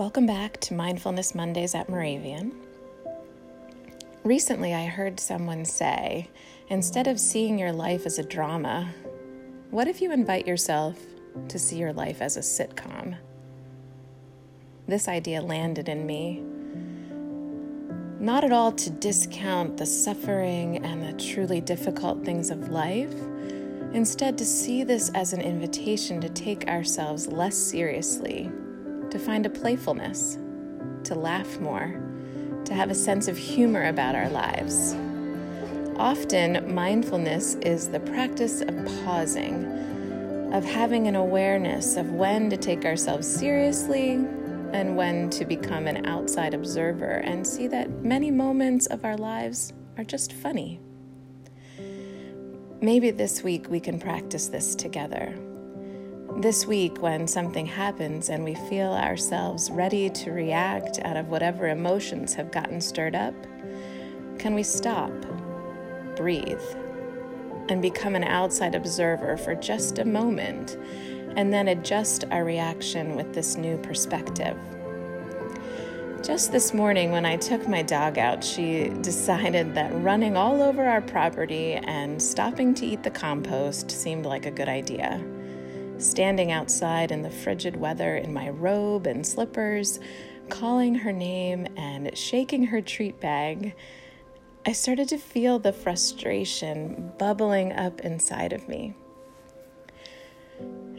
Welcome back to Mindfulness Mondays at Moravian. Recently, I heard someone say instead of seeing your life as a drama, what if you invite yourself to see your life as a sitcom? This idea landed in me. Not at all to discount the suffering and the truly difficult things of life, instead, to see this as an invitation to take ourselves less seriously to find a playfulness, to laugh more, to have a sense of humor about our lives. Often, mindfulness is the practice of pausing, of having an awareness of when to take ourselves seriously and when to become an outside observer and see that many moments of our lives are just funny. Maybe this week we can practice this together this week, when something happens and we feel ourselves ready to react out of whatever emotions have gotten stirred up, can we stop, breathe, and become an outside observer for just a moment, and then adjust our reaction with this new perspective? Just this morning, when I took my dog out, she decided that running all over our property and stopping to eat the compost seemed like a good idea standing outside in the frigid weather in my robe and slippers, calling her name and shaking her treat bag, I started to feel the frustration bubbling up inside of me.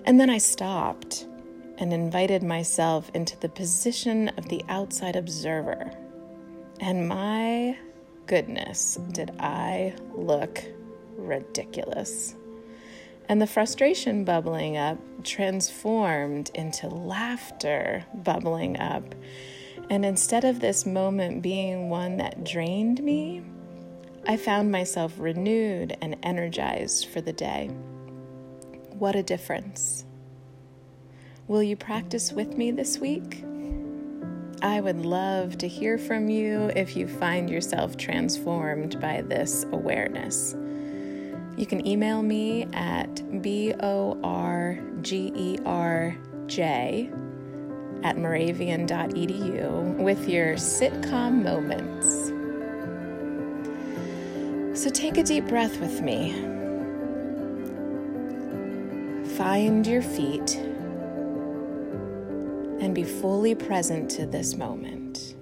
And then I stopped and invited myself into the position of the outside observer. And my goodness, did I look ridiculous and the frustration bubbling up transformed into laughter bubbling up. And instead of this moment being one that drained me, I found myself renewed and energized for the day. What a difference. Will you practice with me this week? I would love to hear from you if you find yourself transformed by this awareness. You can email me at B O R G E R J at moravian.edu with your sitcom moments. So take a deep breath with me. Find your feet and be fully present to this moment.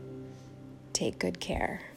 Take good care.